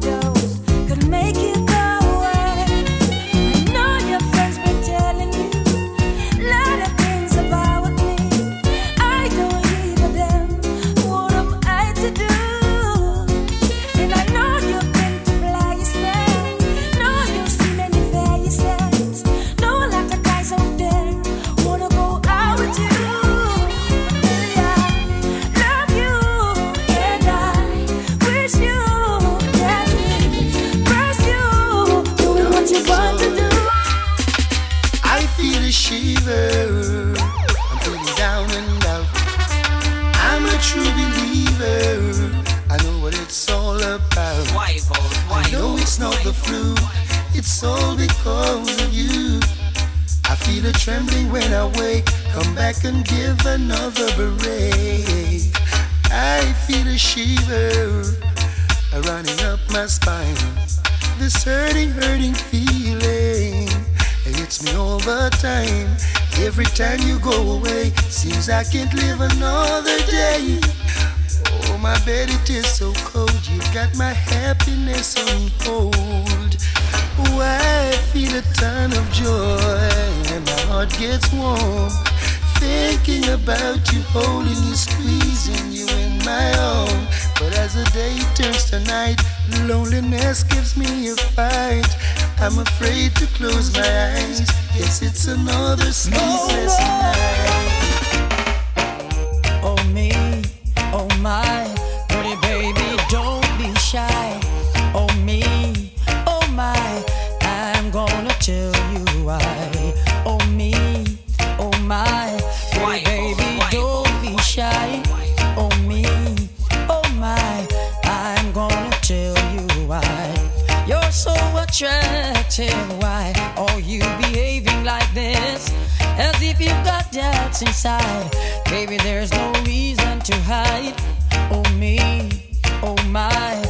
like flu. It's all because of you. I feel a trembling when I wake. Come back and give another break. I feel a shiver running up my spine. This hurting, hurting feeling it hits me all the time. Every time you go away, seems I can't live another day my bed it is so cold. You've got my happiness on hold. Oh, I feel a ton of joy and my heart gets warm. Thinking about you, holding you, squeezing you in my arm. But as the day turns to night, loneliness gives me a fight. I'm afraid to close my eyes. Yes, it's another sleepless night. tell why are you behaving like this? As if you've got doubts inside. Baby, there's no reason to hide. Oh me, oh my.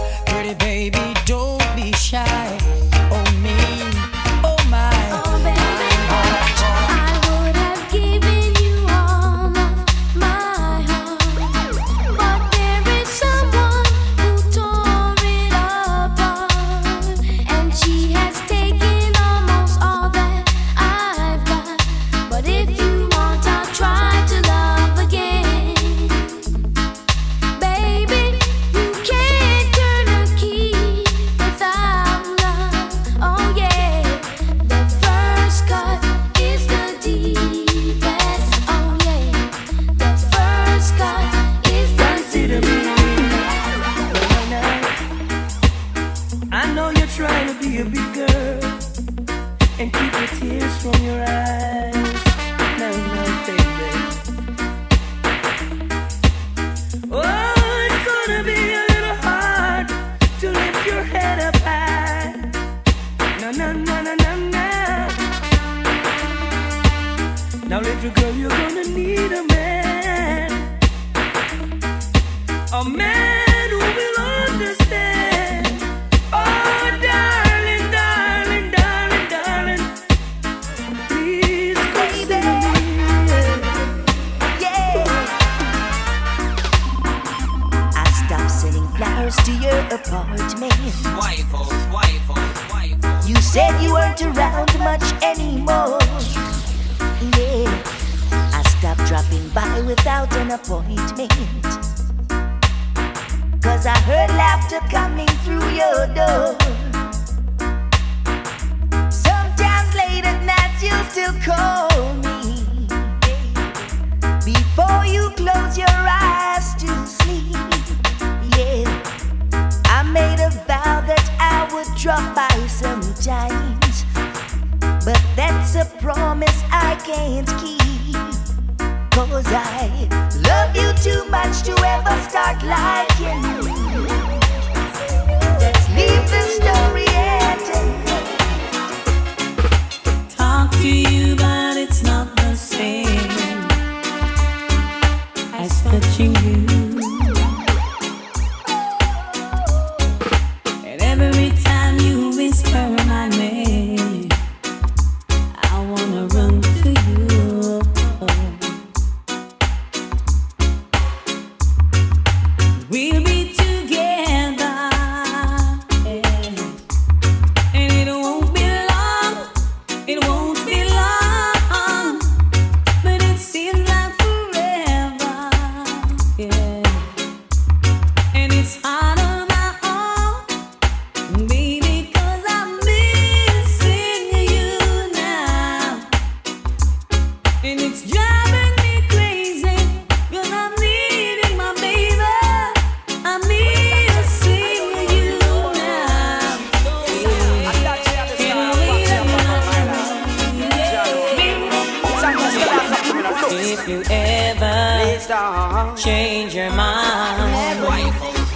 Ever change your mind.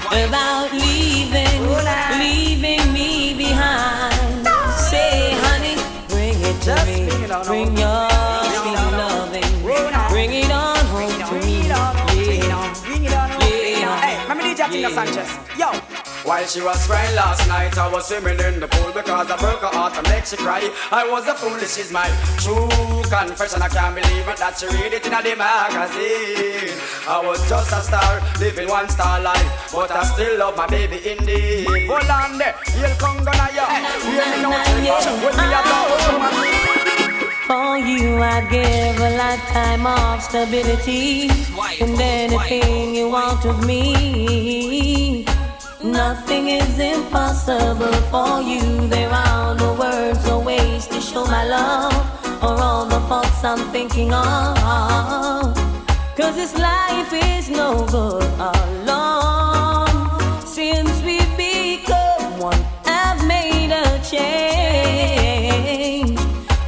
About leaving, leaving me behind, say, honey, bring it to me. Bring it on bring your sweet loving, bring it on. Home to me. Yeah. While she was crying last night, I was swimming in the pool because I broke her heart and make she cry. I was a fool, this is my true confession. I can't believe it that she read it in the magazine. I was just a star, living one star life, but I still love my baby indeed. Hold on there, you'll come gonna ya. Hear me now, when we are done. For you, I give a lifetime of stability. And anything you want of me, nothing is impossible for you. There are no words or ways to show my love, or all the thoughts I'm thinking of. Cause this life is no good alone. Since we've become one, I've made a change.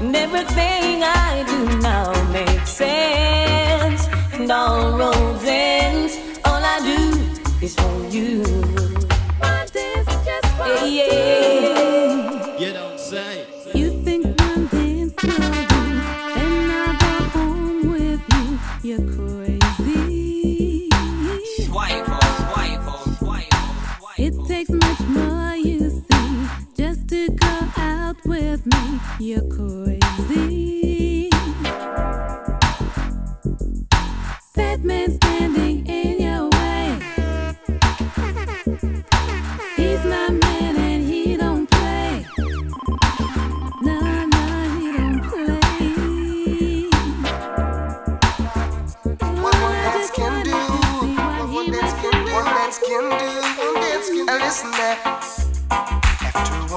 And everything I do now makes sense. And all roads ends. All I do is for you. It takes much more, you see, just to go out with me. You're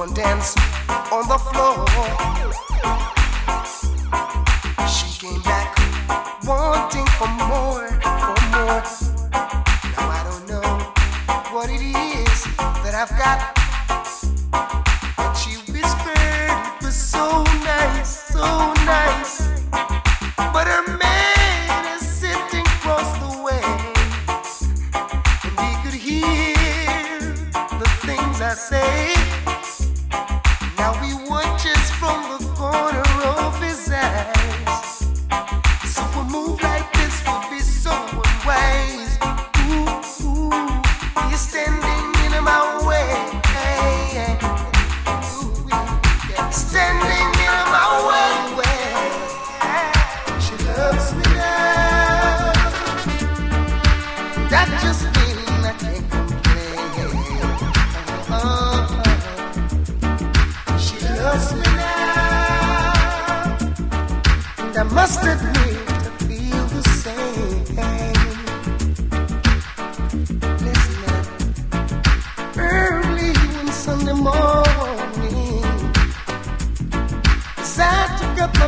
after dance on the floor, she came back wanting for more, for more. Now I don't know what it is that I've got,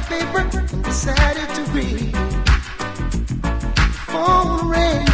paper and decided to read. Phone rang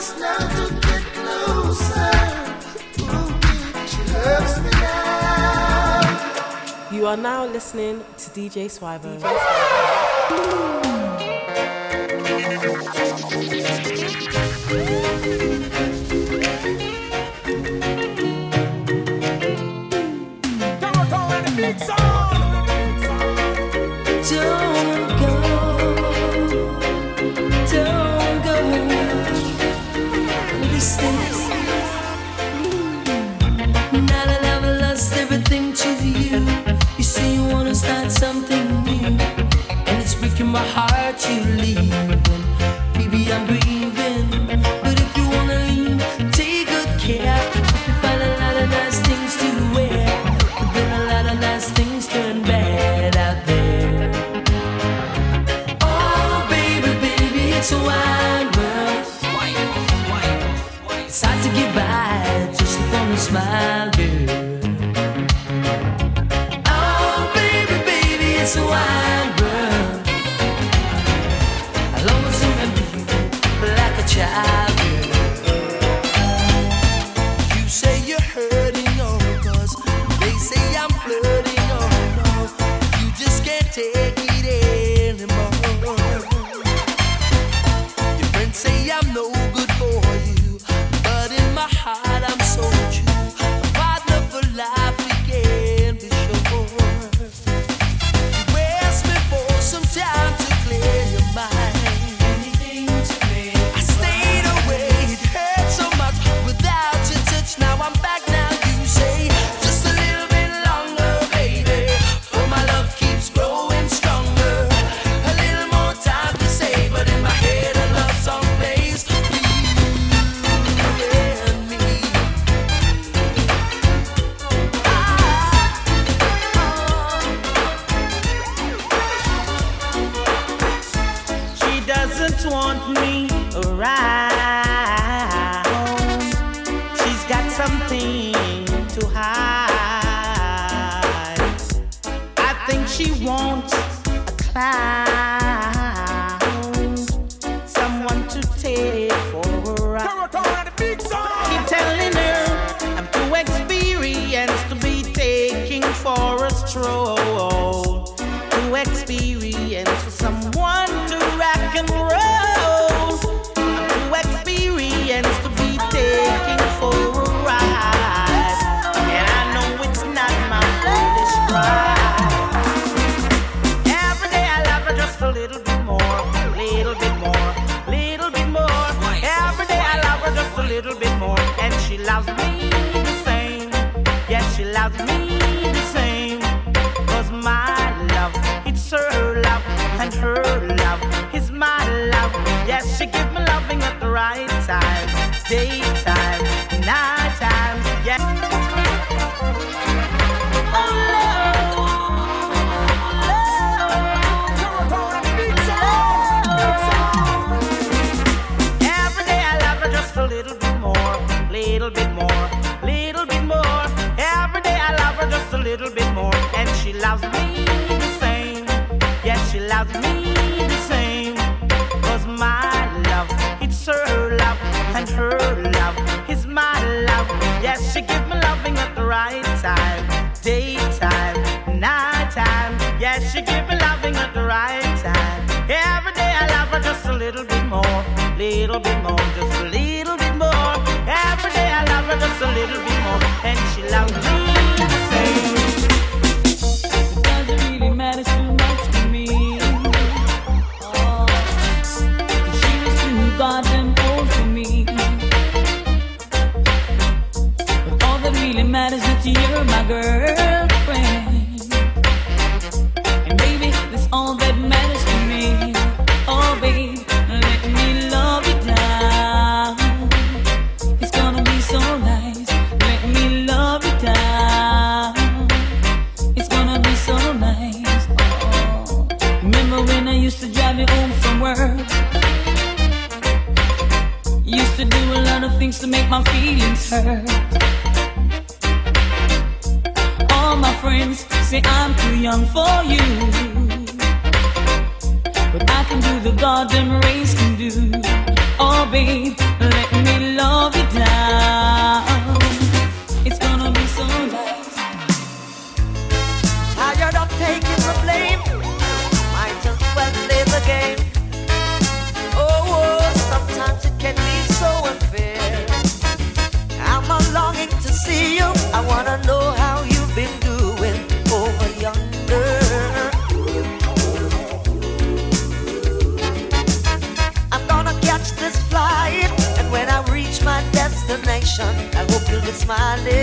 You are now listening to DJ Swivo. DJ Don't hope you'll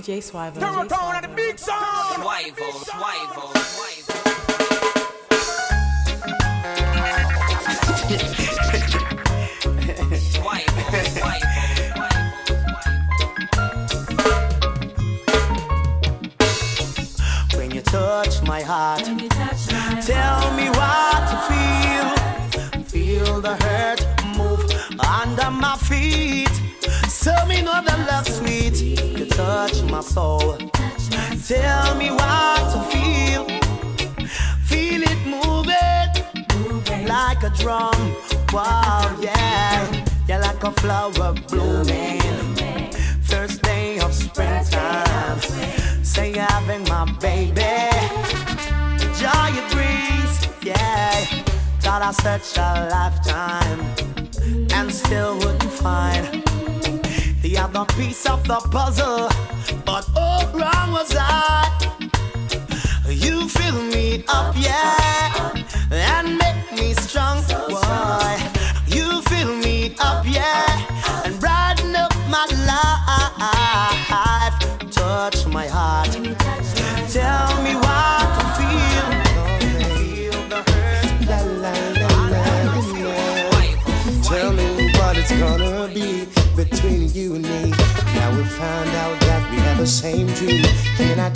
DJ Swivo.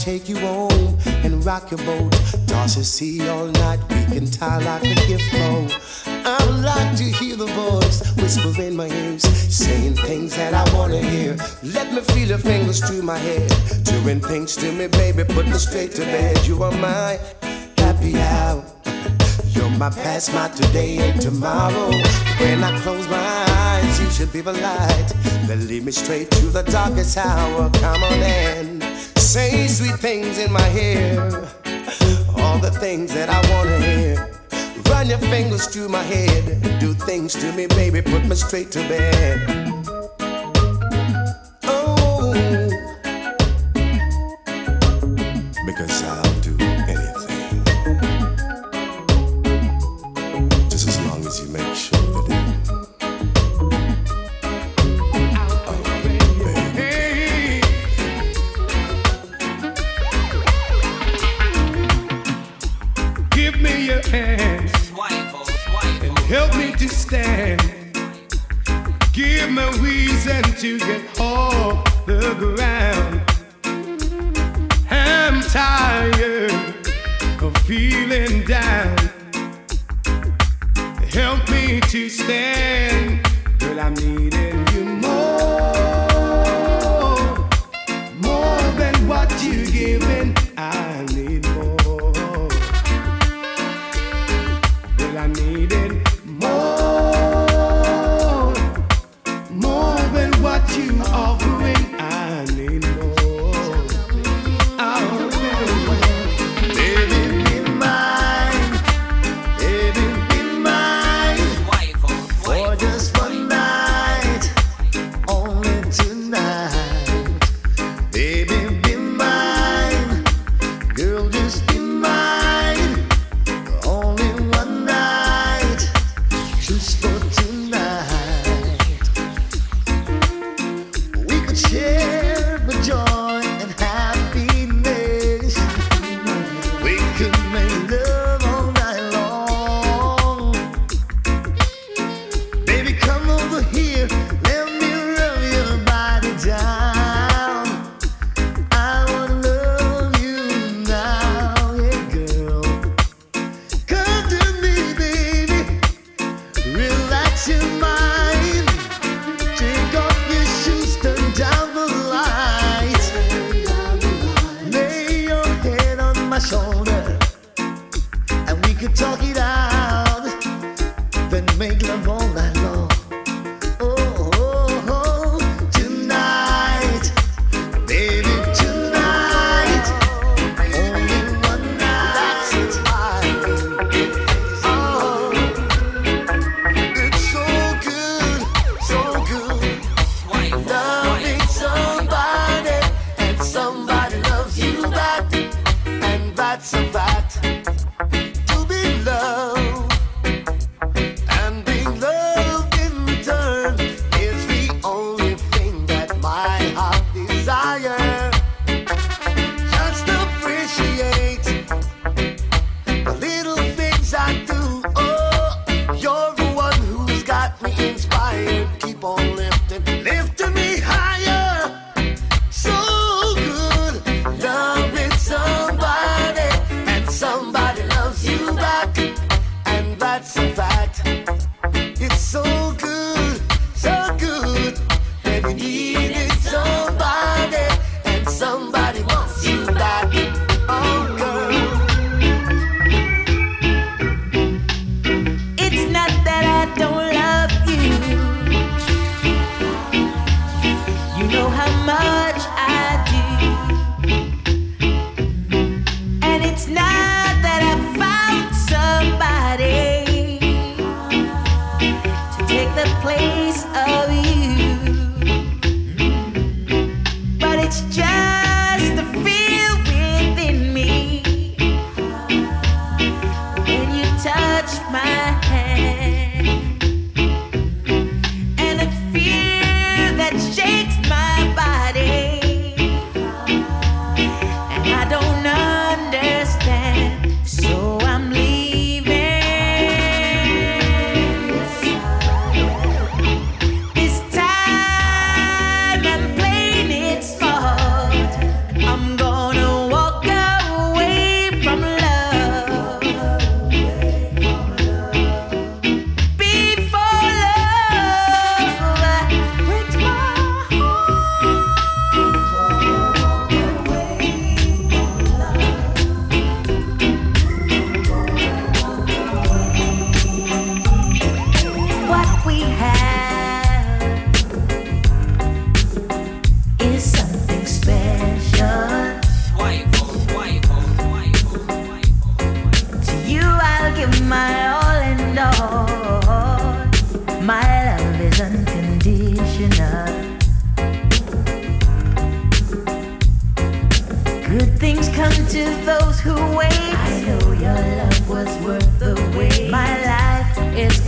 take you home and rock your boat. Toss the sea all night, we can tie like a gift bow. I would like to hear the voice whisper in my ears, saying things that I wanna hear. Let me feel your fingers through my hair, doing things to me, baby. Put me straight to bed. You are my happy hour. You're my past, my today and tomorrow. When I close my eyes, you should be the light that lead me straight to the darkest hour. Come on in say sweet things in my ear, all the things that I wanna hear. Run your fingers through my head, do things to me, baby, put me straight to bed.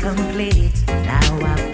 Complete. Now I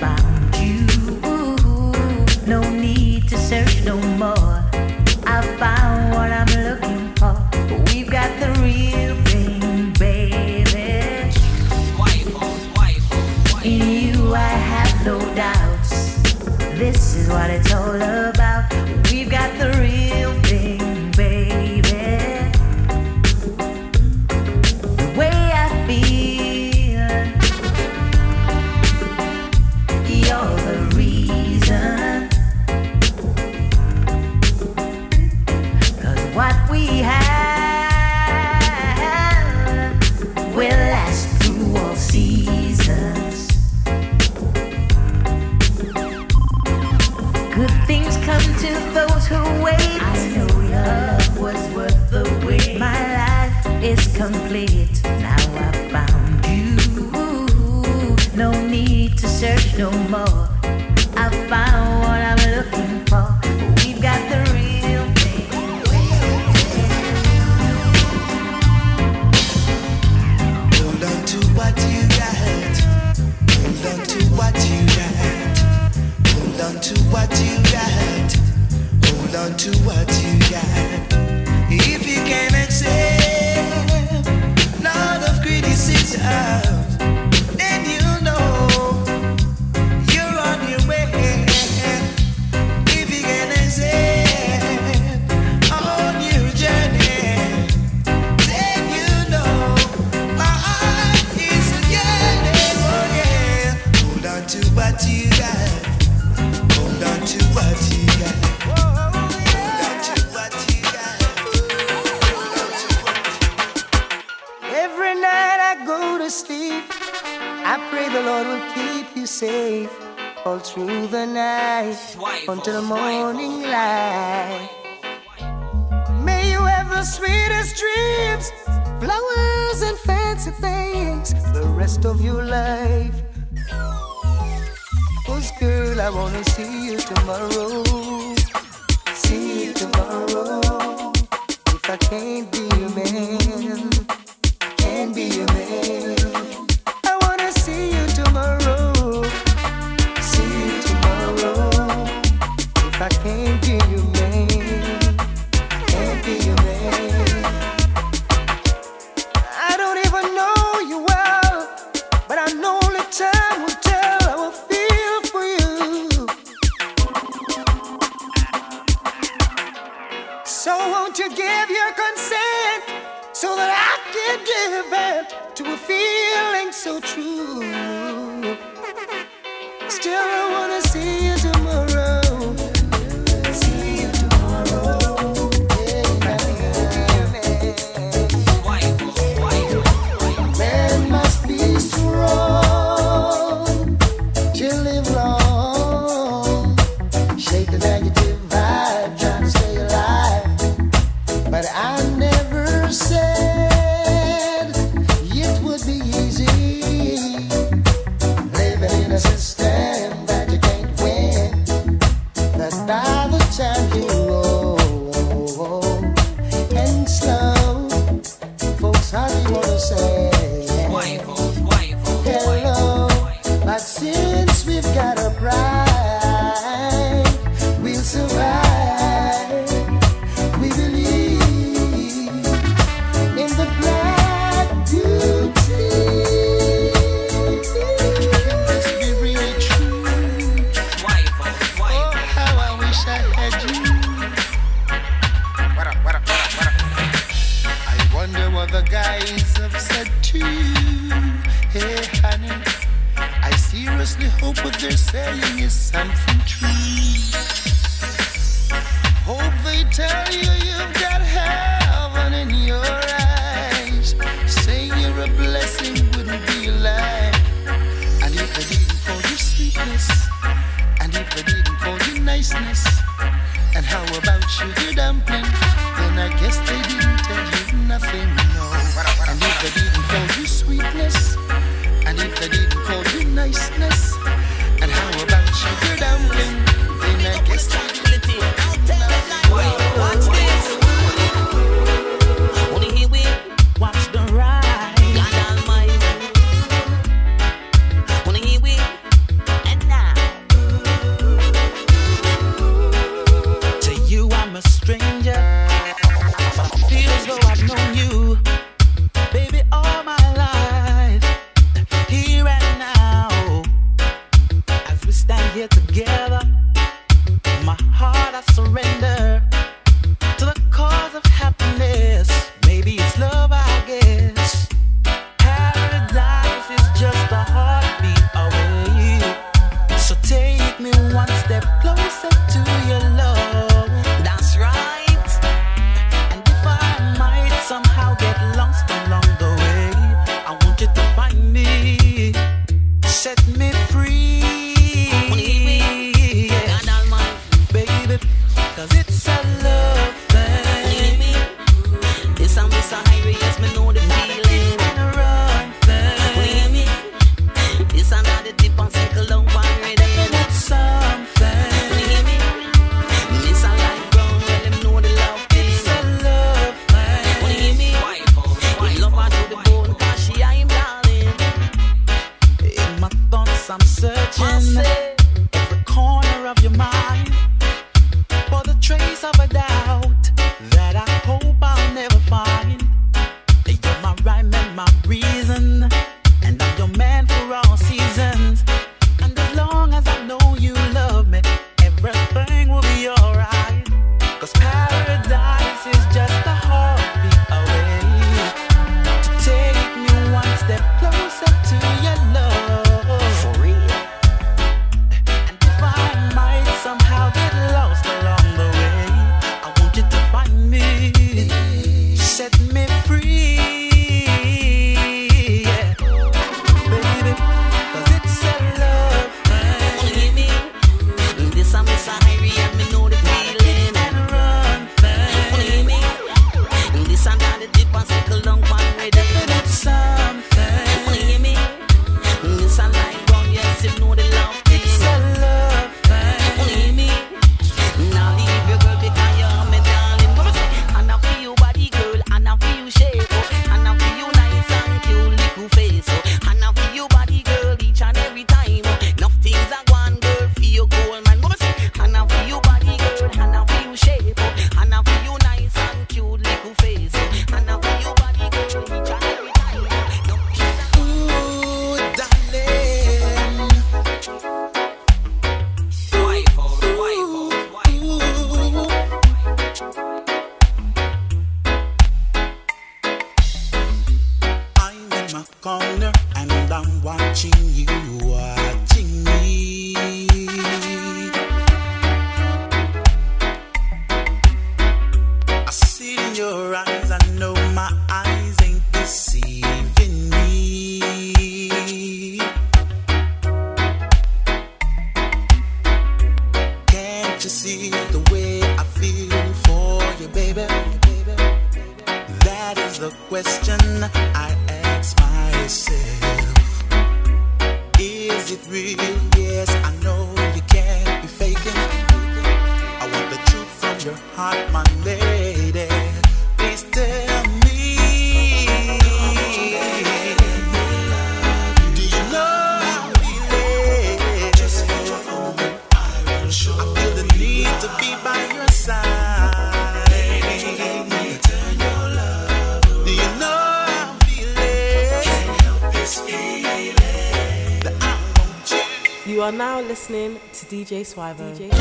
Swivo. DJ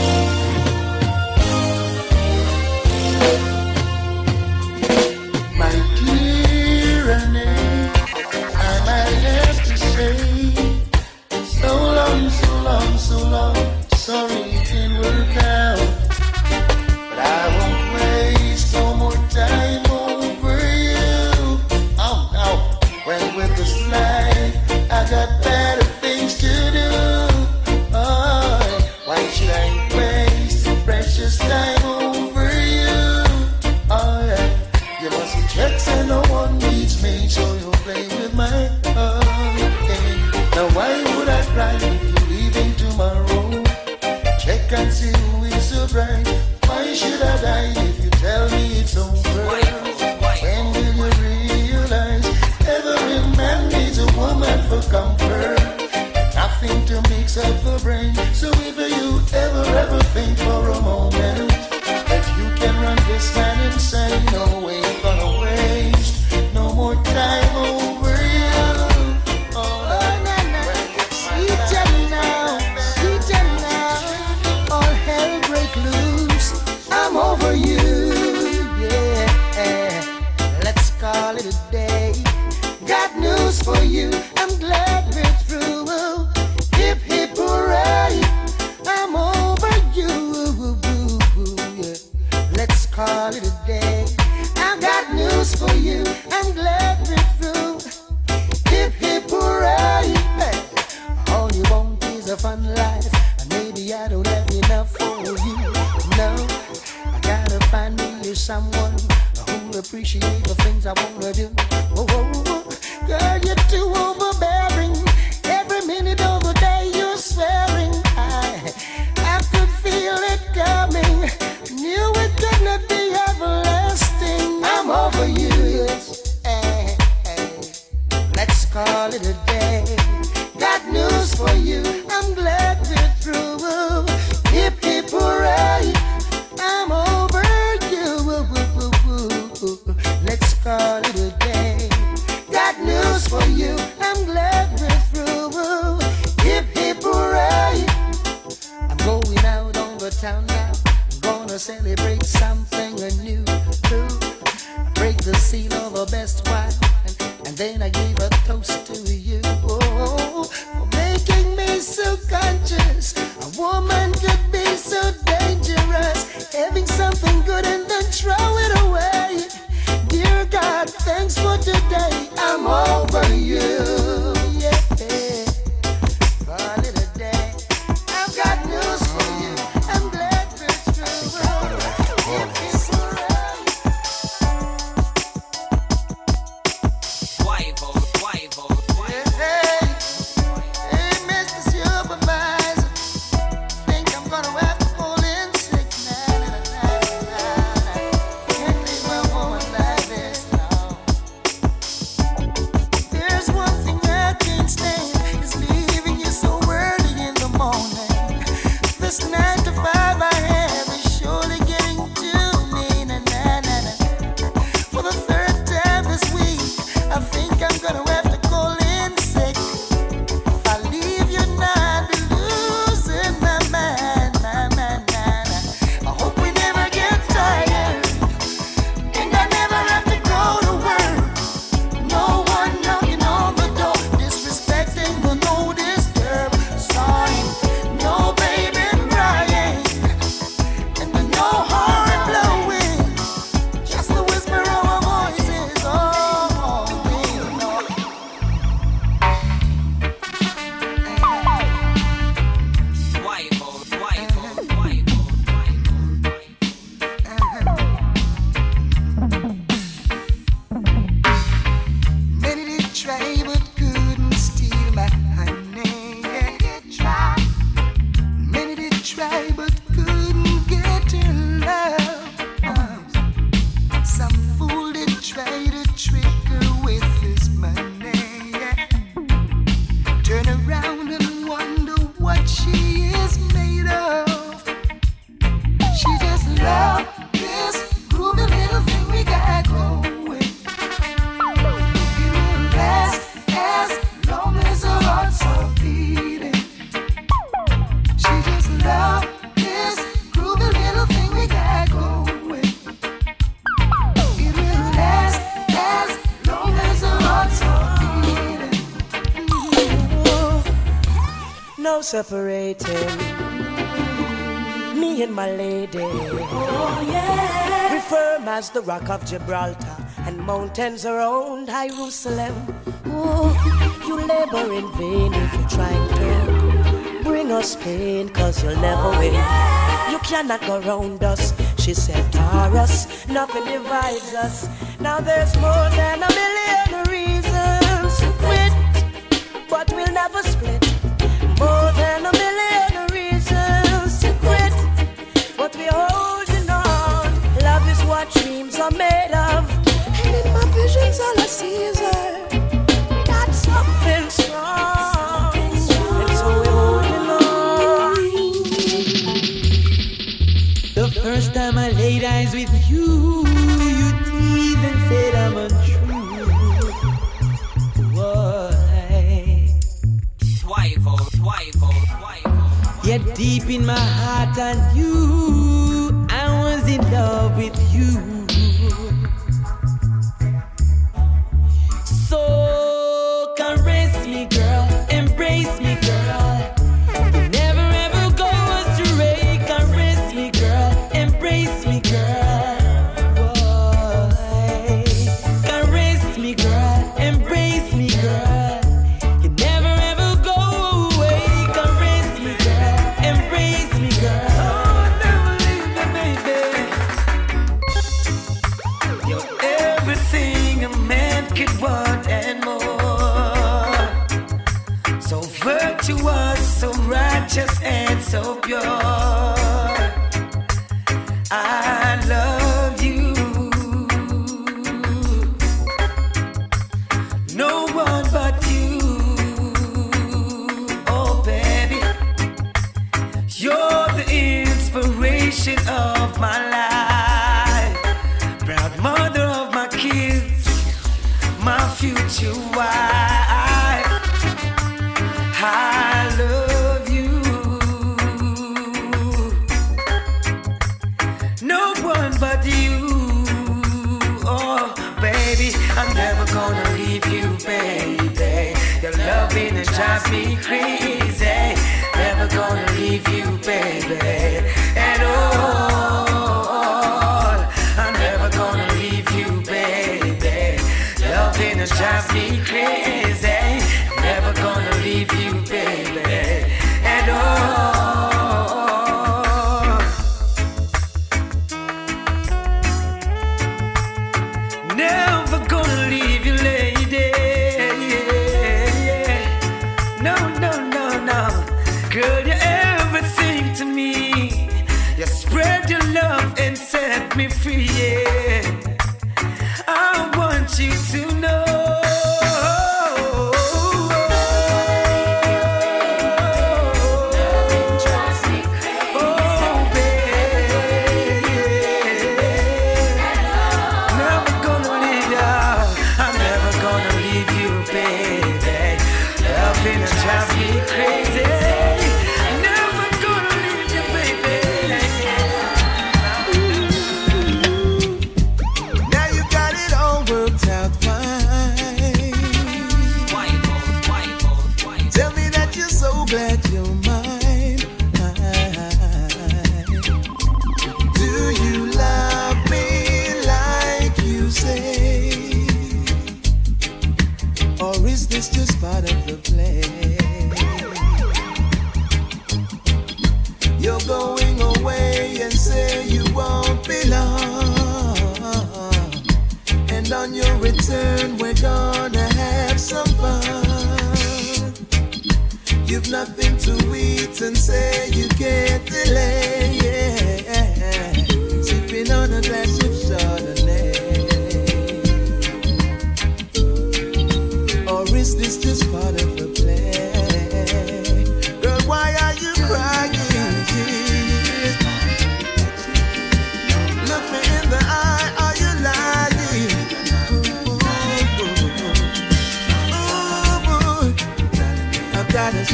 separating me and my lady. Oh, yeah. Firm as the rock of Gibraltar and mountains around Jerusalem. Oh, you labor in vain if you're trying to bring us pain, cause you'll never oh, win. Yeah. You cannot go round us, she said, Taurus, nothing divides us. Now there's more than a million. you. leave you, baby.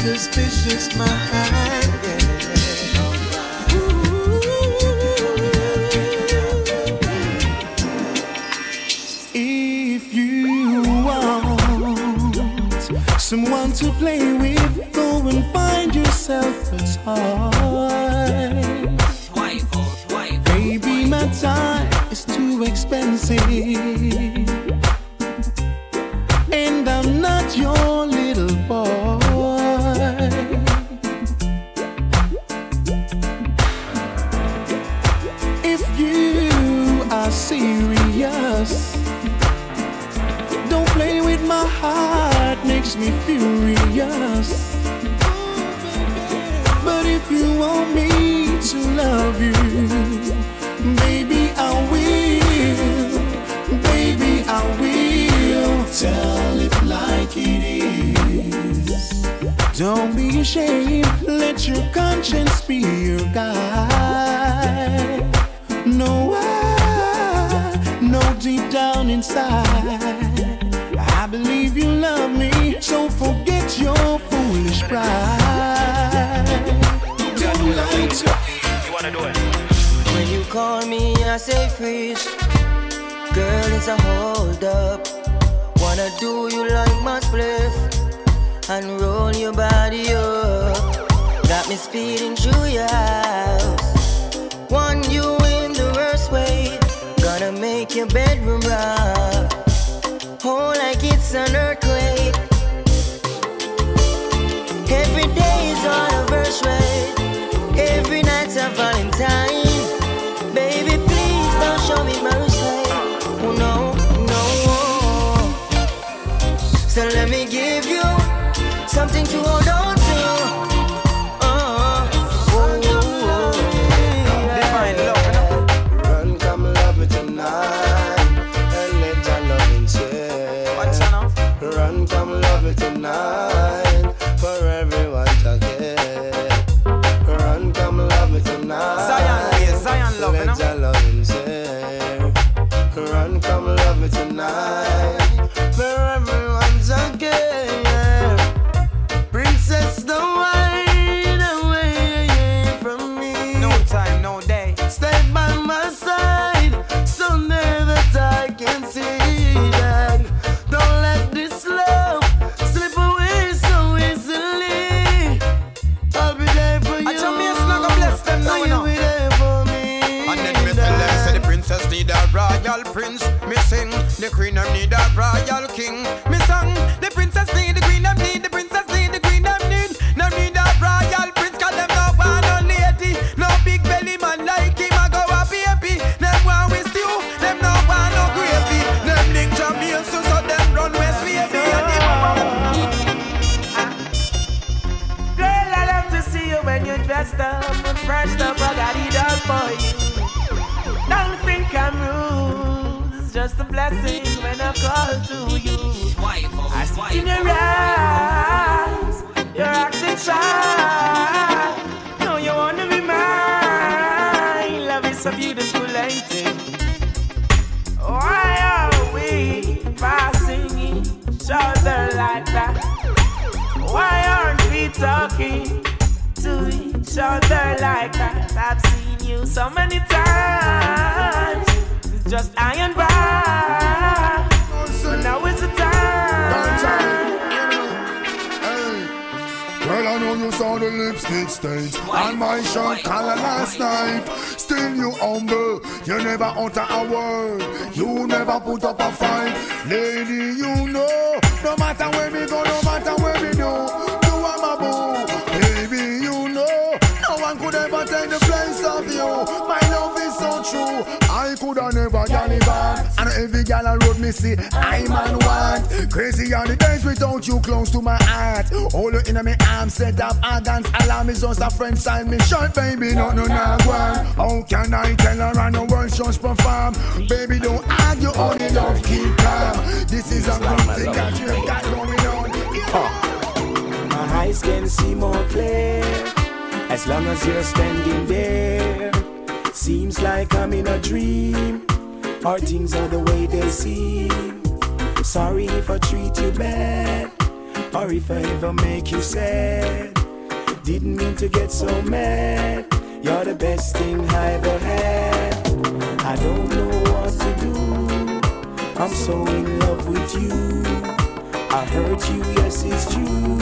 suspicious mind. If you want someone to play with, go and find yourself a toy. Baby, my time is too expensive. I say freeze, girl, it's a hold up. Wanna do you like my spliff and roll your body up. Got me speeding through your house. One you in the worst way. Gonna make your bedroom rock. Oh, like it's an earthquake. A friend sign me short, baby, no, no, no, one. How can I tell her I no words just perform? Baby, don't argue, only love keep calm. This is a good thing that you got going on. My eyes can see more clear as long as you're standing there. Seems like I'm in a dream, or things are the way they seem. Sorry if I treat you bad, or if I ever make you sad. Didn't mean to get so mad. You're the best thing I ever had. I don't know what to do. I'm so in love with you. I hurt you, yes, it's true.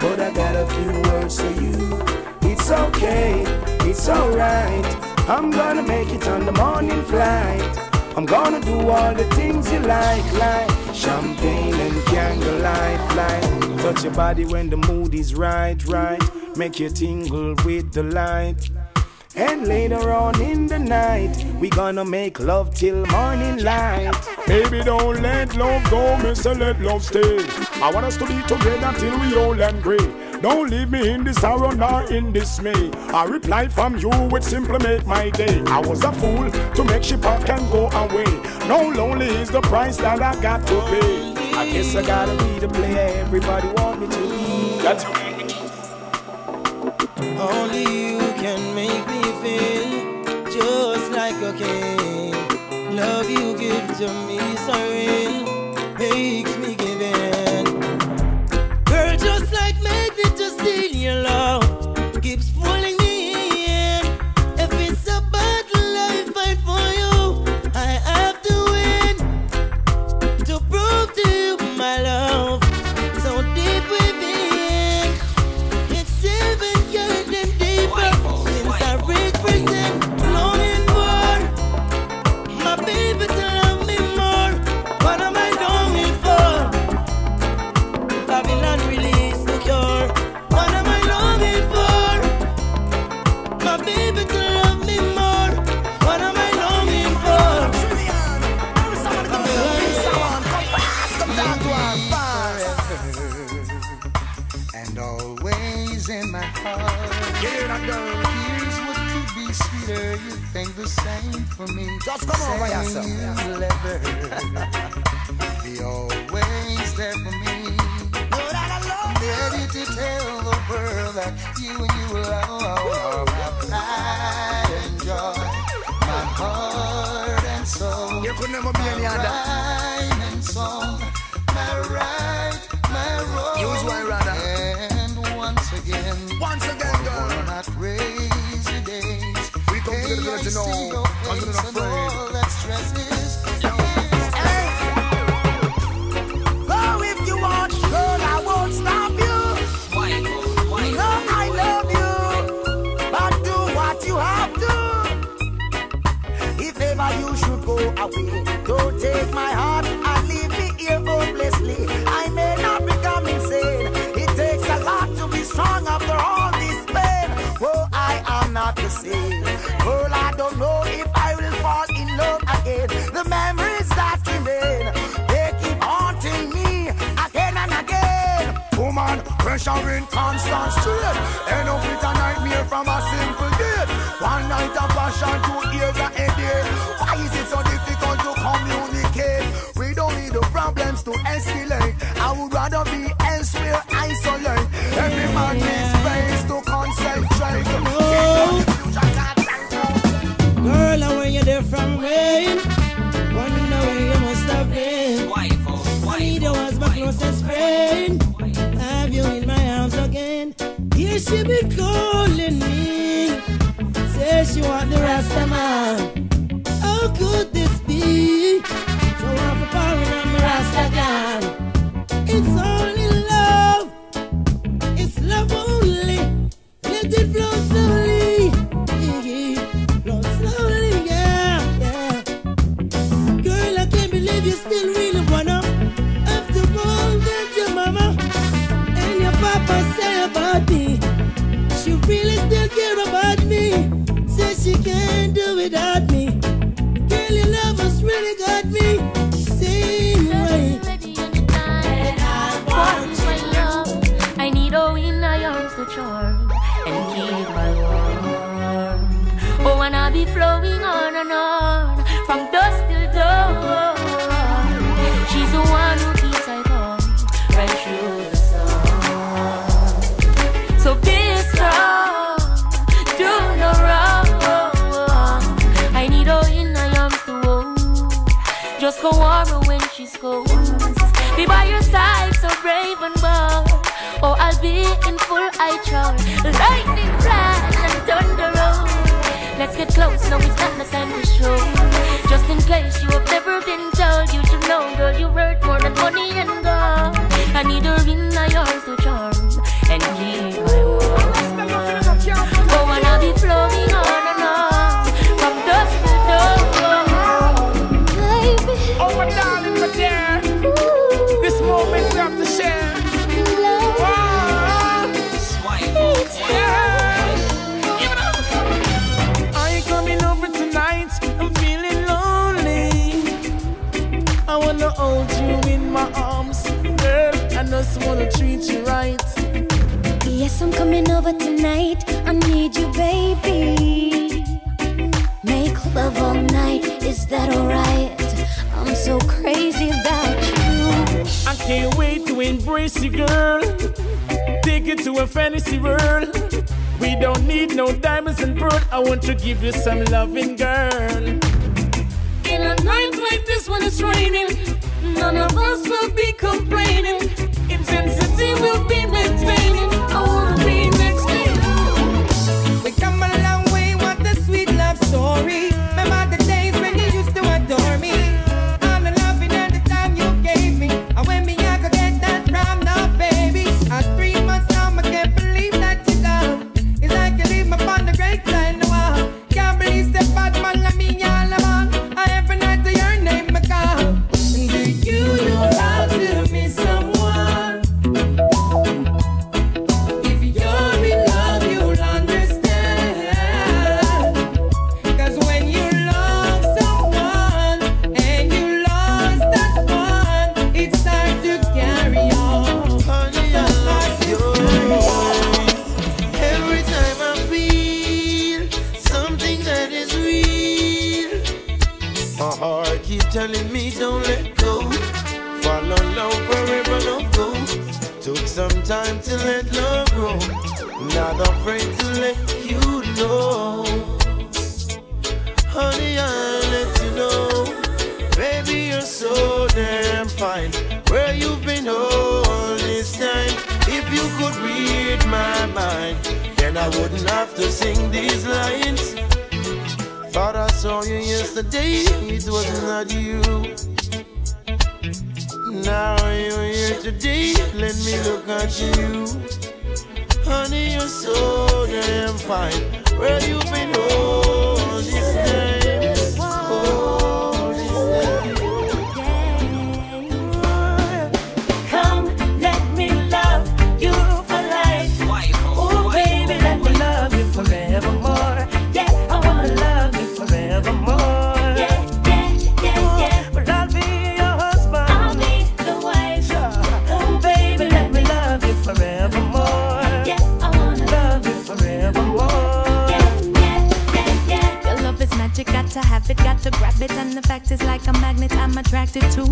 But I got a few words for you. It's okay, it's alright. I'm gonna make it on the morning flight. I'm gonna do all the things you like, like champagne and candlelight, light. Touch your body when the mood is right, right. Make you tingle with the light. And later on in the night, we gonna make love till morning light. Baby, don't let love go, mister, uh, let love stay. I want us to be together till we old and gray. Don't leave me in this sorrow nor in dismay. A reply from you would simply make my day. I was a fool to make she pop and go away. No lonely is the price that I got to pay. I guess I gotta be the player everybody want me to be. Got you give to without me. Girl, your love has really got me. get close, no, it's not the time to show. I'm coming over tonight. I need you, baby. Make love all night, is that alright? I'm so crazy about you. I can't wait to embrace you, girl. Take it to a fantasy world. We don't need no diamonds and pearls. I want to give you some loving, girl. In a night like this when it's raining, none of us will be complaining. Intensity will be maintaining. wouldn't have to sing these lines. Thought I saw you yesterday, it was not you. Now you're here today, let me look at you. Honey, you're so damn fine. Where you been all this time? and the fact is, like a magnet, I'm attracted to.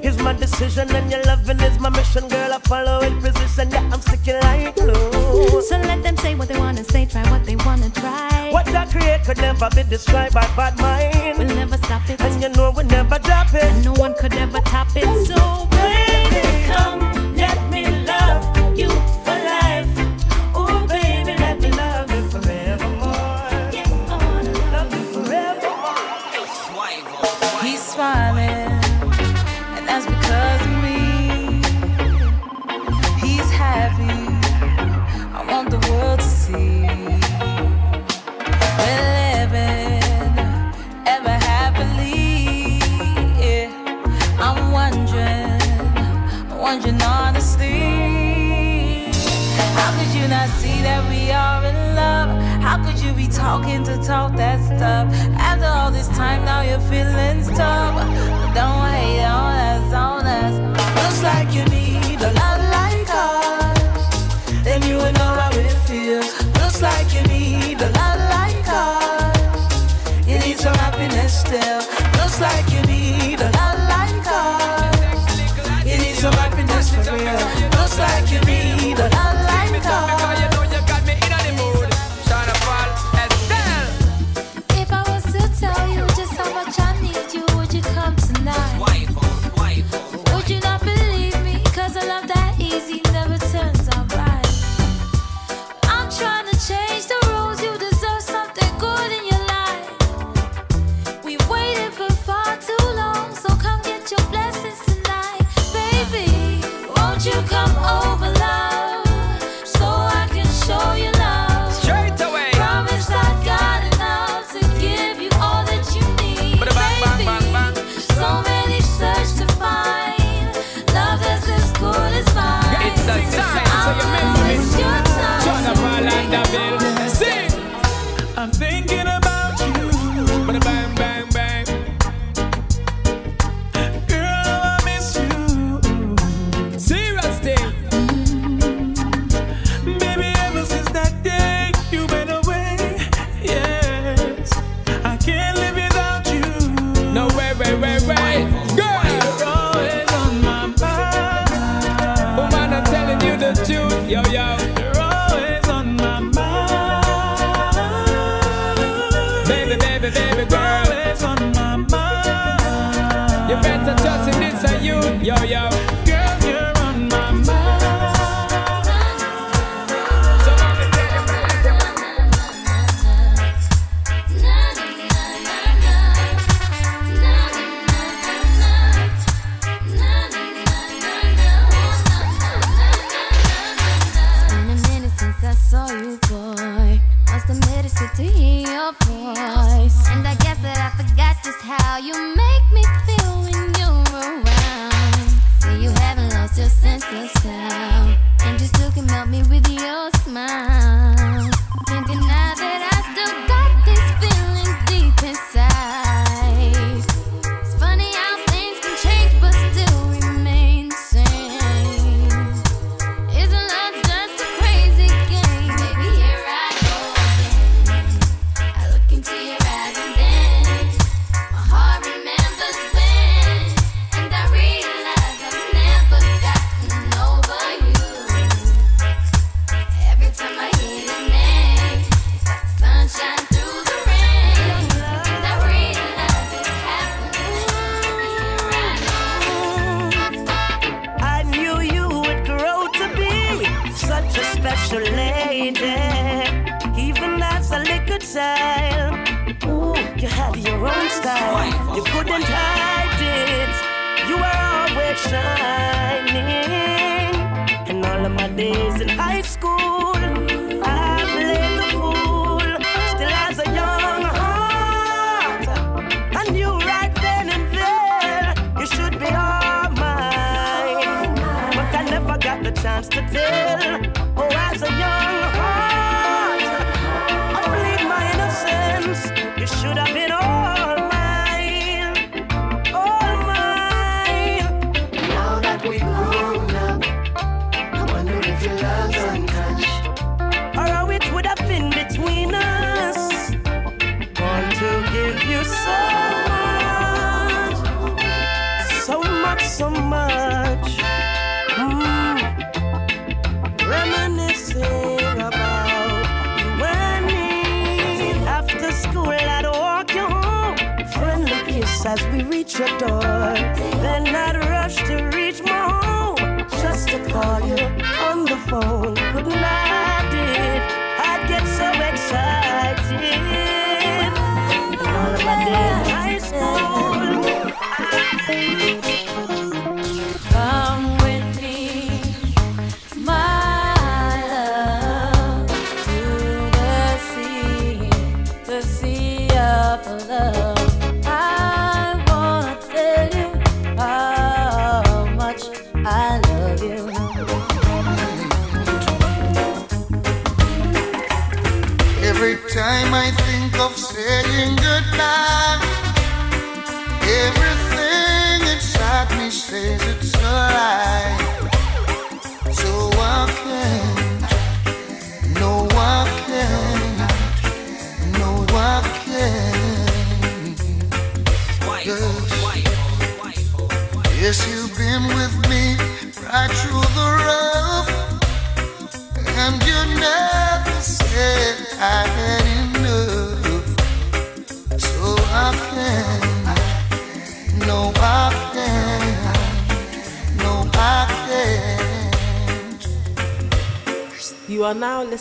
Here's my decision, and your loving is my mission, girl. I follow in position, yeah, I'm sticking like glue. So let them say what they wanna say, try what they wanna try. What I create could never be described by bad mind. We'll never stop it, and you know we'll never drop it. And no one could ever top it, so.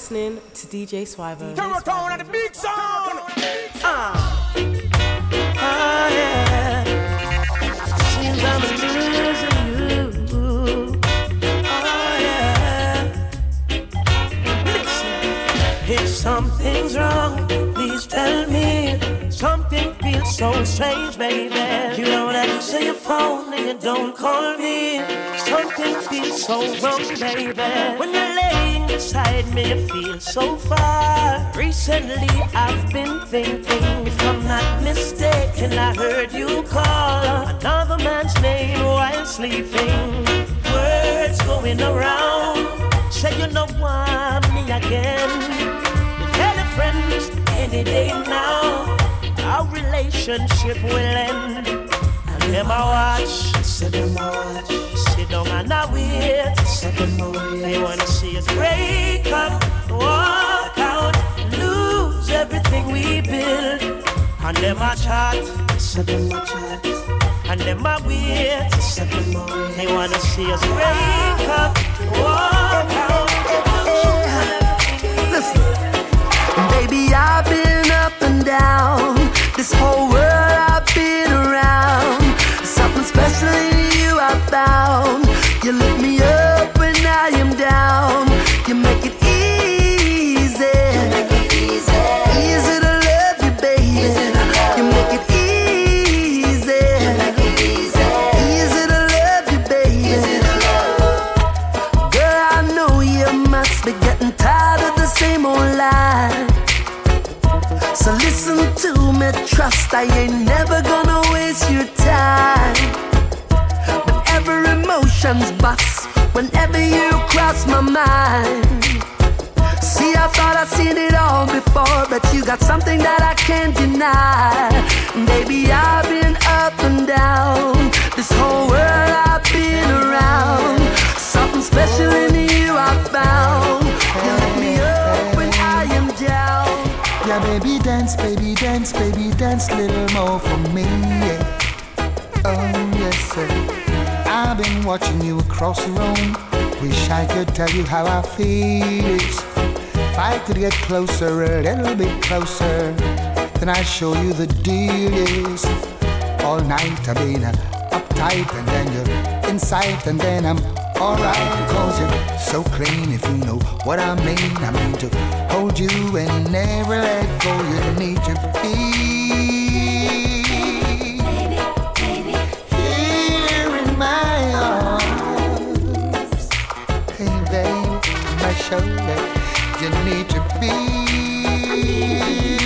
Listening to DJ Swivo. Terrortone and the big sound. Ah. Ah, yeah. Seems I'm losing you. Ah, yeah. Listen, if something's wrong, please tell me. Something feels so strange, baby. You don't answer your phone and you don't call me. Something feels so wrong, baby. When you're laying beside me, feel so far. Recently, I've been thinking, if I'm not mistaken, I heard you call another man's name while sleeping. Words going around, say you know want me again. You tell your friends any day now, our relationship will end. And them I watch, say them I watch, and I wait, them I wanna see us break up, walk out, lose everything we build. And them I chat, them I chat. And them I wait, them They wanna see us break up, walk out. Listen, baby, I've been up and down. This whole got something that I can't deny. Baby, I've been up and down. This whole world I've been around. Something special in you I found. You lift me up when I am down. Yeah, baby, dance, baby, dance, baby, dance, little more for me. Yeah. Oh, yes, sir. I've been watching you across the room. Wish I could tell you how I feel. If I could get closer, a little bit closer, then I show you the deal is. All night I've been uptight, and then you're inside, and then I'm alright because you're so clean. If you know what I mean, I mean to hold you and never let go. You need to be need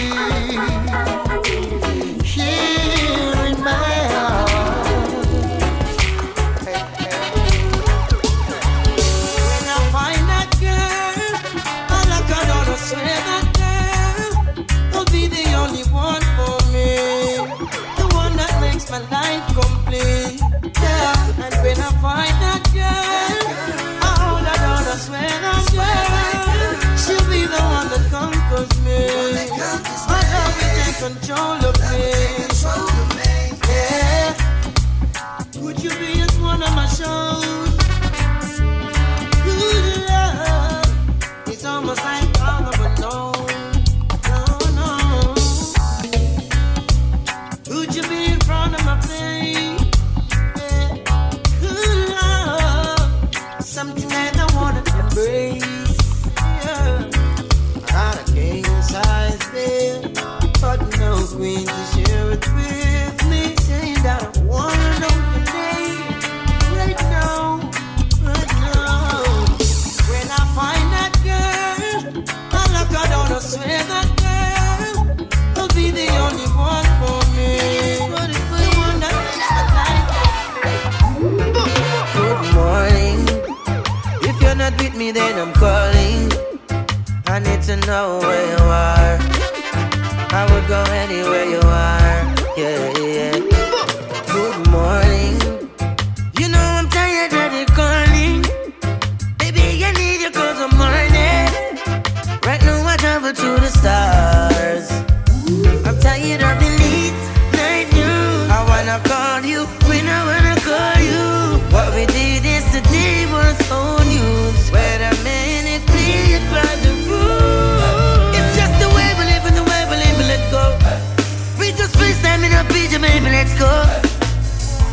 control of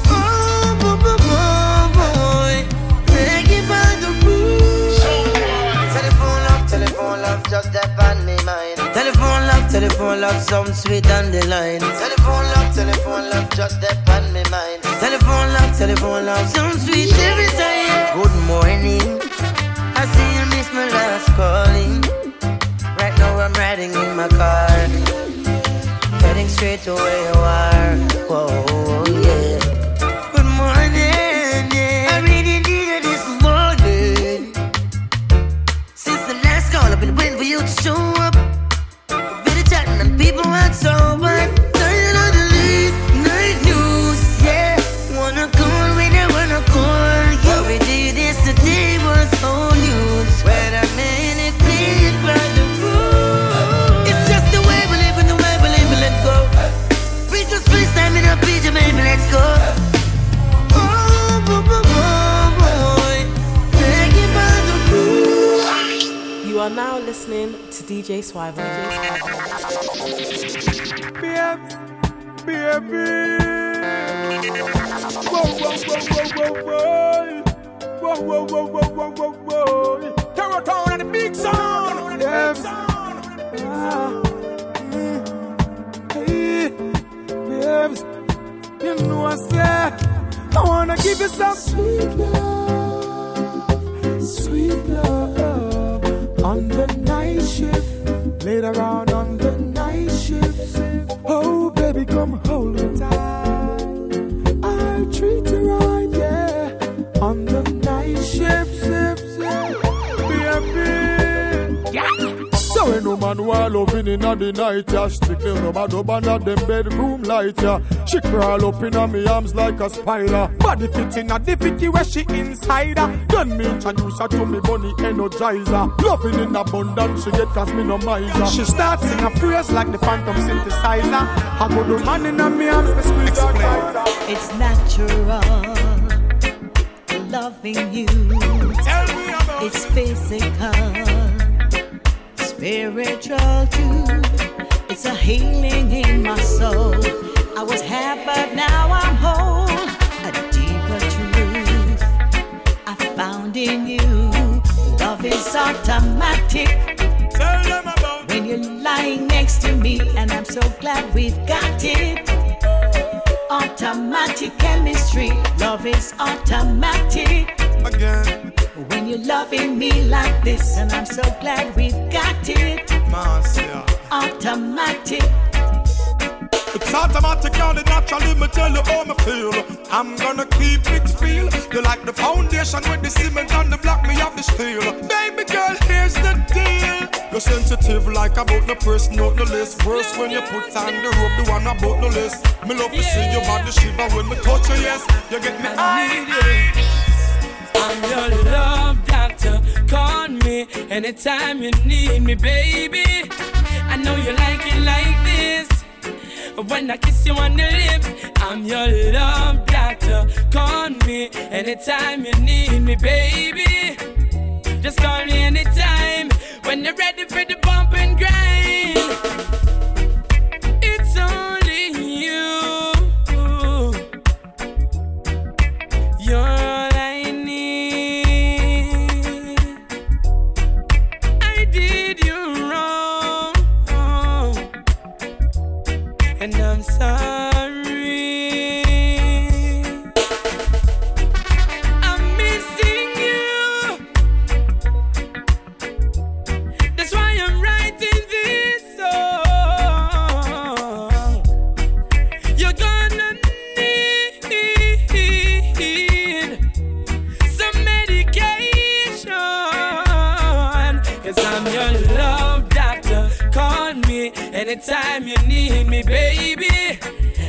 Oh, boy, boy, boy, boy. By the rules. Telephone love, telephone love, just that on me mind. Telephone love, telephone love, some sweet on the line. Telephone love, telephone love, just that on me mind. Telephone love, telephone love, some sweet every time. Good morning. I see you miss my last calling. Right now I'm riding in my car, heading straight to where you are. Whoa, DJ Swivo. Baby. Whoa, whoa, whoa, whoa, whoa, whoa. Whoa, whoa, whoa, whoa, whoa, whoa, whoa. Terrortone and the big sound. Yes. Ah. Mm. Hey, babes. You know I said I wanna give you some sweet love, sweet love on the night shift. Later on on the night shift. Oh, baby, come hold me when no man while loving in the night, yeah. Strictly rubber dub under them bedroom light, yeah. She crawl up in me arms like a spider. Body fit in a difficulty where she inside her. Then me introduce her to me bunny energizer. Loving in abundance, she get cause me no miser. She starts sing a phrase like the phantom synthesizer. I go the man in me arms, me squeeze her tighter. It's natural loving you. Tell me about it's physical, spiritual too. It's a healing in my soul. I was half, but now I'm whole. A deeper truth I found in you. Love is automatic. Tell them about when you're lying next to me, and I'm so glad we've got it. Automatic chemistry, love is automatic. Again, When you're loving me like this, and I'm so glad we've got it. Marcia. Automatic. It's automatic, now the naturally me tell you how me feel. I'm gonna keep it real. You like the foundation with the cement and the block, me have the steel. Baby girl, here's the. You're sensitive like about the press, not the list. Worse when you put on the rope, the one about the list. Me love to see your body shiver when me touch you, yes. You get me high. I'm your love doctor. Call me anytime you need me, baby. I know you like it like this. When I kiss you on the lips, I'm your love doctor. Call me anytime you need me, baby. Just call me anytime when you're ready for the bump and grind. It's only you. Anytime you need me, baby.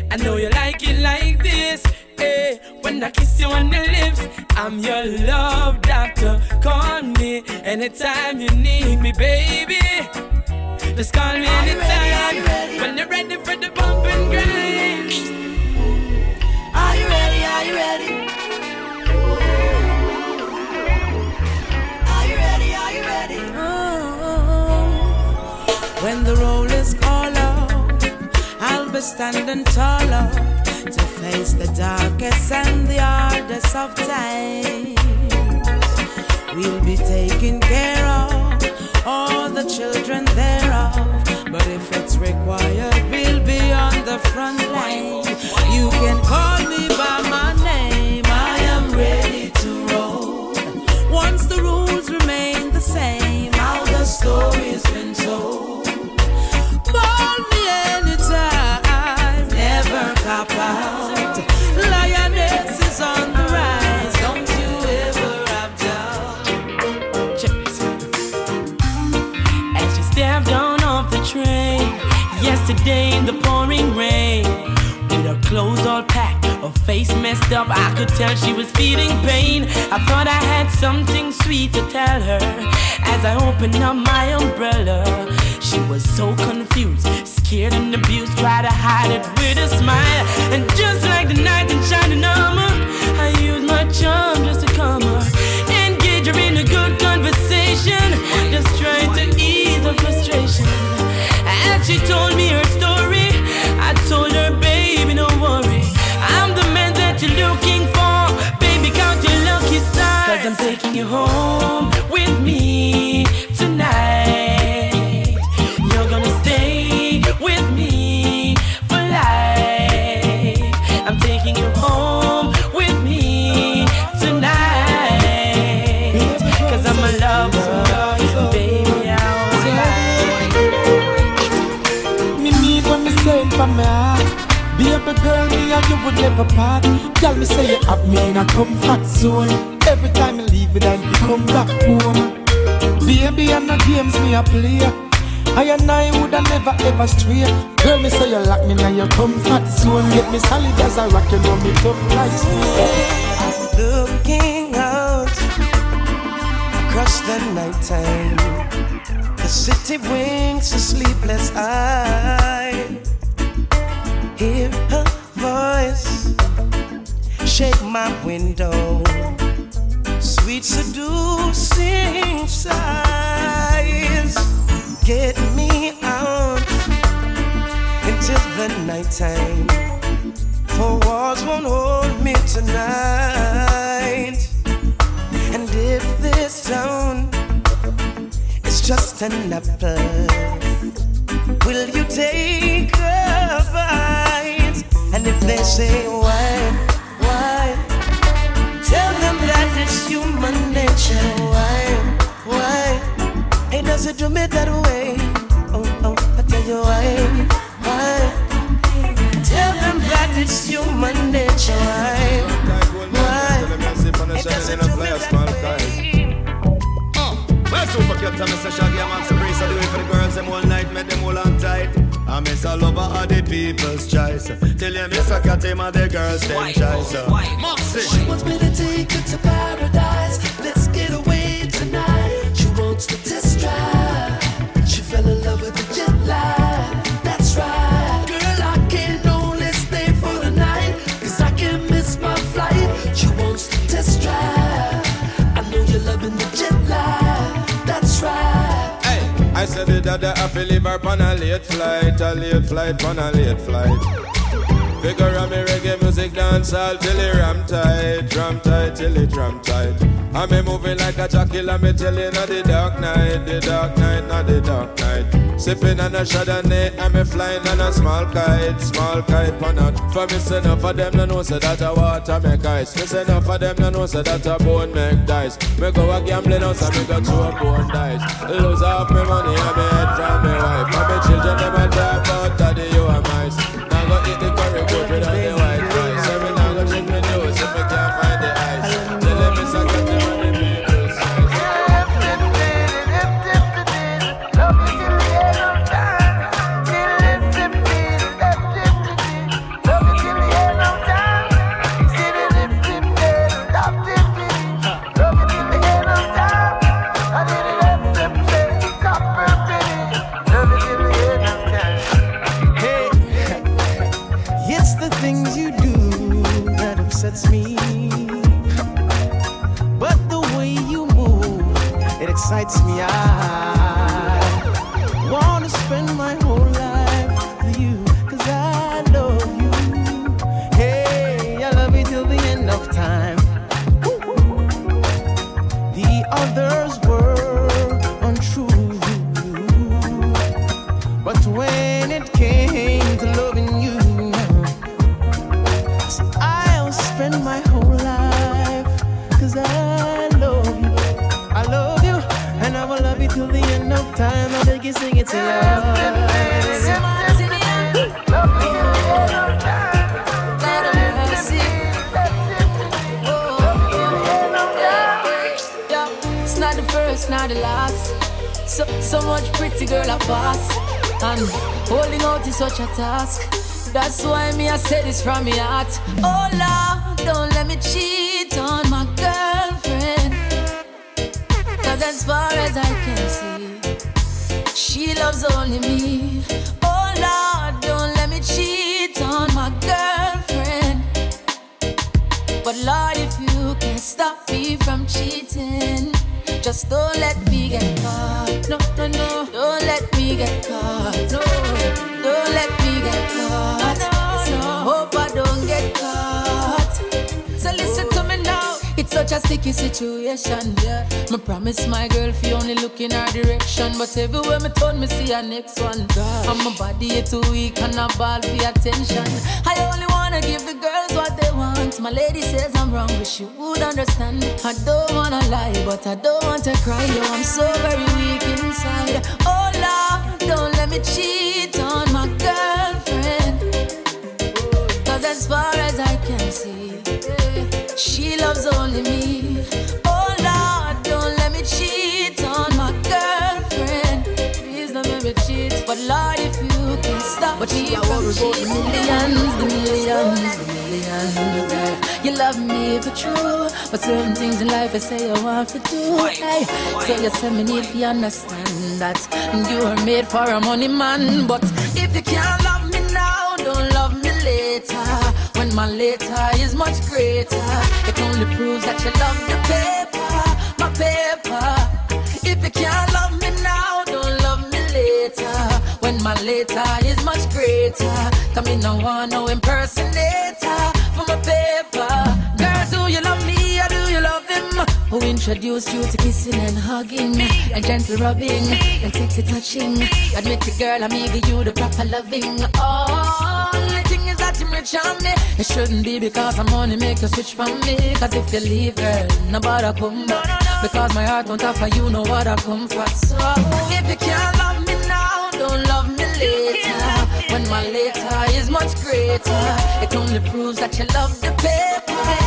I know you like it like this. Hey, when I kiss you on the lips, I'm your love doctor. Call me anytime you need me, baby. Just call me anytime when you're ready for the bump and grind. Are you ready? Are you ready? Are you ready? Are you ready? Oh, oh, oh. When the roll is call out, I'll be standing taller to face the darkest and the hardest of times. We'll be taking care of all the children thereof. But if it's required, we'll be on the front line. You can call me by my name. I am ready to roll. Once the rules remain the same, how the story's been told. Yesterday in the pouring rain, with her clothes all packed, her face messed up, I could tell she was feeling pain. I thought I had something sweet to tell her as I opened up my umbrella. She was so confused, scared and abused, tried to hide it with a smile. And just like the night in shining armor, I used my charm just to calm her, engage her in a good conversation, just trying to ease her frustration. As she told taking you home with me tonight. You're gonna stay with me for life. I'm taking you home with me tonight. Cause I'm a lover. Baby, I Me mean when me say it from my. Baby girl, me and you would never part. Tell me say you have me in a comfort zone. Time leave it and you come back home. Baby, I'm not games me a play. I and I woulda never ever stray. Girl, me say you lock me in your comfort zone. Get me solid as a rock, you know me tough like steel. Looking out across the nighttime, the city winks a sleepless eye. Hear her voice shake my window, sweet seducing sighs get me out into the nighttime. For walls won't hold me tonight. And if this town is just an apple, will you take a bite? And if they say why, why? Why? Hey, does it do me that way? Oh, oh, I tell you why, why? Tell them that it's human nature. Why, why? It doesn't do me that uh, Well, super cute, tell me say Shaggy and Maxi Priest I do it for the girls, them all night, make them all on tight I miss a lover of the people's choice Till you miss a cat, him of the girls, them choice Moxie She wants me to take her to paradise. Dada I feel leave her on a late flight A late flight, on a late flight Figure of me reggae music dance all till it ram tight Ram tight till it ram tight And me moving like a jockey, I me tell you, not the dark night, the dark night, not the dark night. Sipping on a Chardonnay, and me flying on a small kite, small kite on a. For me say enough of them no know say that a water make ice. Me say enough of them no know say that a bone make dice. Me go a gambling house and me go throw a bone dice. Lose half me money and me head from me wife. And me children a talk about daddy you are mice. Now go eat the curry goat next one. And my body too weak and I ball for attention. I say I want to do. Hey, so you say me need to understand that you are made for a money man. But if you can't love me now, don't love me later. When my later is much greater, it only proves that you love the paper, my paper. If you can't love me now, don't love me later. When my later is much greater, come in no one no impersonator for my paper. Who introduced you to kissing and hugging and gentle rubbing and sexy touching? Admit it, girl, I'm giving you the proper loving. The thing is that you rich on me. It shouldn't be because I'm money make you switch from me. Cause if you leave, girl, nobody come back. Because my heart won't offer you know what I come for. So if you can't love me now, don't love me later. When my later is much greater, it only proves that you love the paper.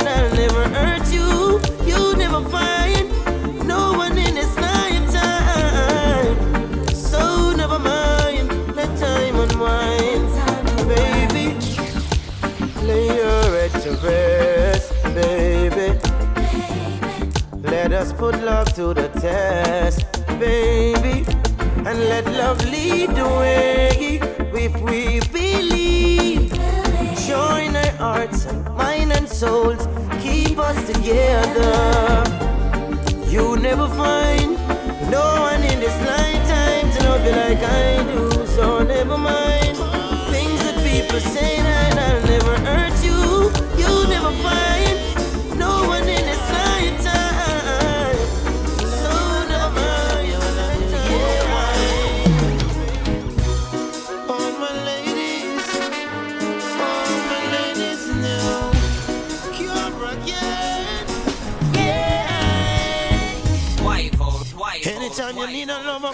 to rest, baby. Let us put love to the test, baby. And let love lead the way if we believe. Join our hearts and mind and souls, keep us together. You never find no one in this lifetime to love you like I do. So never mind people say that I'll never hurt you. You never find no one in this lifetime. So never mind. Yeah. All my ladies, all my ladies now. Cure again. Yeah. Anytime you need a lover,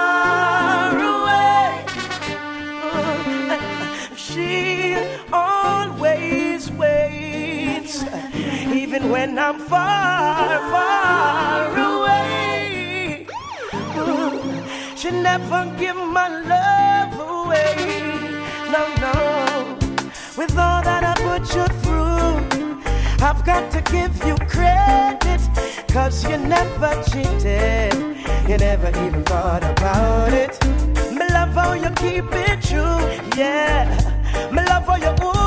even when I'm far, far away. Ooh, she never give my love away. No, no. With all that I put you through, I've got to give you credit. Cause you never cheated. You never even thought about it. Me love, how you keep it true. Yeah. Me love, how you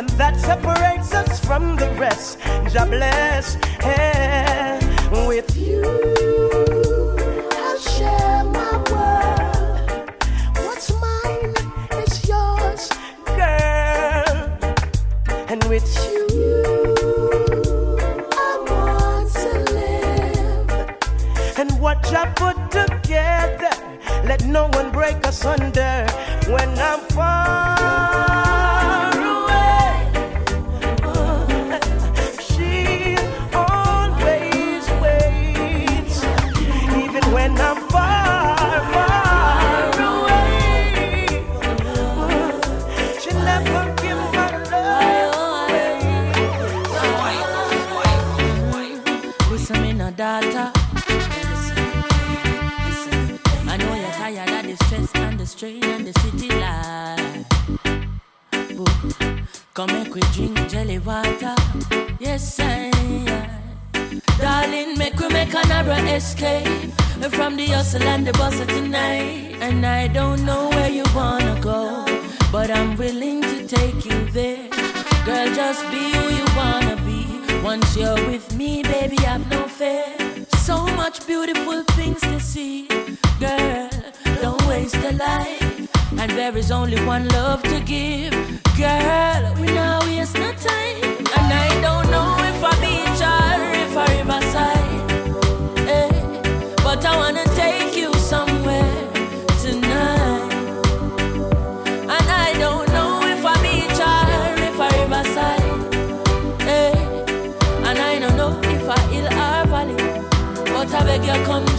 and that separates us from the rest. Jah bless hey, with you. I share my world. What's mine is yours, girl, and with you. I want to live. And what I put together, let no one break us under when I'm far. make we drink jelly water. Yes, I. Darling, make we make another escape from the hustle and the bustle tonight. And I don't know where you wanna go, but I'm willing to take you there. Girl, just be who you wanna be. Once you're with me, baby, I've no fear. So much beautiful things to see, girl. Don't waste a life. And there is only one love to give. Girl, we now waste no time. And I don't know if I beach or if I riverside. Eh, but I wanna take you somewhere tonight. And I don't know if I beach or if I riverside. Eh, and I don't know if I hill or valley. But I beg you come.